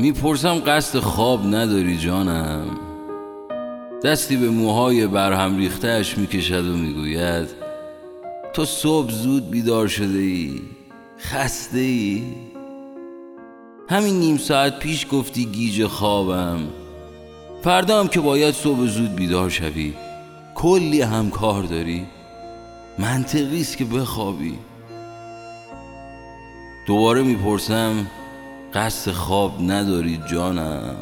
می‌پرسم قصد خواب نداری جانم؟ دستی به موهای برهم ریختهش می‌کشد و می‌گوید تو صبح زود بیدار شده ای خسته ای همین نیم ساعت پیش گفتی گیج خوابم. فردا هم که باید صبح زود بیدار شوی کلی هم کار داری؟ منطقی است که بخوابی. دوباره می‌پرسم قصد خواب نداری جانم.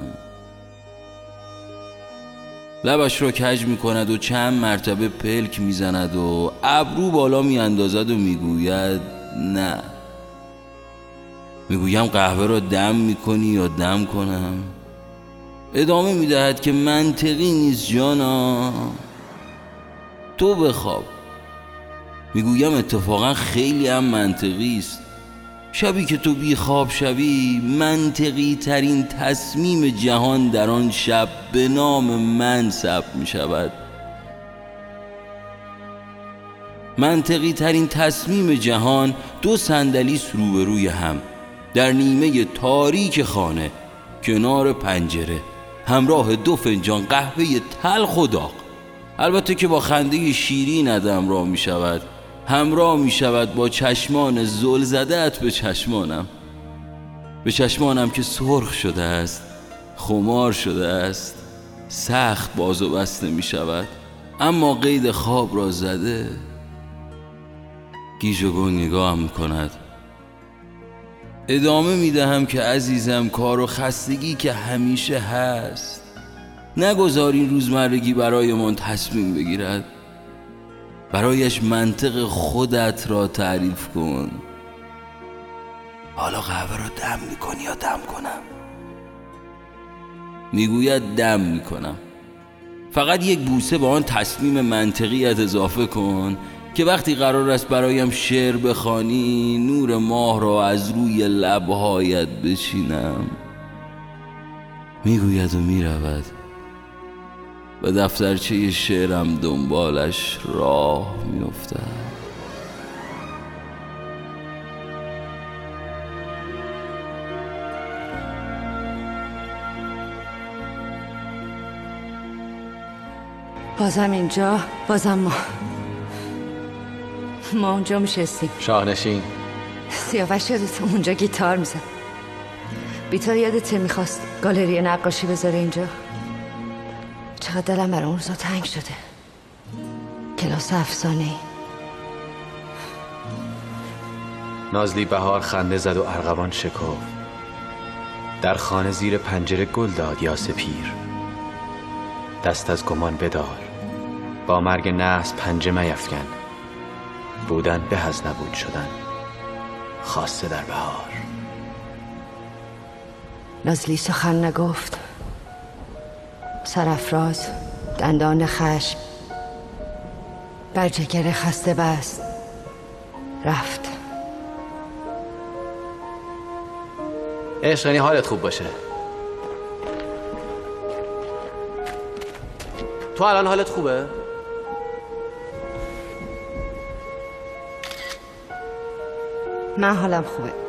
لبش را کج می کند و چند مرتبه پلک می‌زند و ابرو بالا میاندازد و می‌گوید نه. می‌گویم قهوه را دم می‌کنی یا دم کنم؟ ادامه می‌دهد که منطقی نیست جانا. تو بخواب. می‌گویم اتفاقا خیلی هم منطقی است. شبی که تو بی خواب شوی منطقی ترین تصمیم جهان در آن شب به نام من ثبت می شود منطقی ترین تصمیم جهان دو صندلی روبروی هم در نیمه تاریک خانه کنار پنجره همراه دو فنجان قهوه تلخ و داغ. البته که با خنده شیرین ادم را می شود همراه می شود با چشمان زل زدت به چشمانم. به چشمانم که سرخ شده است خمار شده است سخت باز و بسته می شود. اما قید خواب را زده گیج و گون می کند. ادامه می دهم که عزیزم کار و خستگی که همیشه هست. نگذار این روزمرگی برایمان تصمیم بگیرد. برایش منطق خودت را تعریف کن. حالا قهوه را دم می‌کنی یا دم کنم؟ می‌گوید دم می‌کنم. فقط یک بوسه به آن تصمیم منطقیت اضافه کن که وقتی قرار است برایم شعر بخوانی نور ماه را از روی لبهایت بچینم. می‌گوید و می‌رود. و دفترچه شعرم دنبالش راه میافتد. بازم اینجا بازم ما. ما اونجا میشستیم. شاهنشین. سیاوش یادت اونجا گیتار می‌زد. بیتار یادت می‌خواست گالری نقاشی بذاره اینجا. چقدر دلم برای اون روزا تنگ شده. کلاس افسانه ای نازلی بهار خنده زد و ارغوان شکفت. در خانه زیر پنجره گل داد یاس پیر دست از گمان بدار. با مرگ نحس پنجه میفکن. بودن به از نبود شدن. خاصه در بهار. نازلی سخن نگفت. سرافراز دندان خشم. بر جگر خسته بست. رفت. عشق یعنی حالت خوب باشه. تو الان حالت خوبه؟ من حالم خوبه.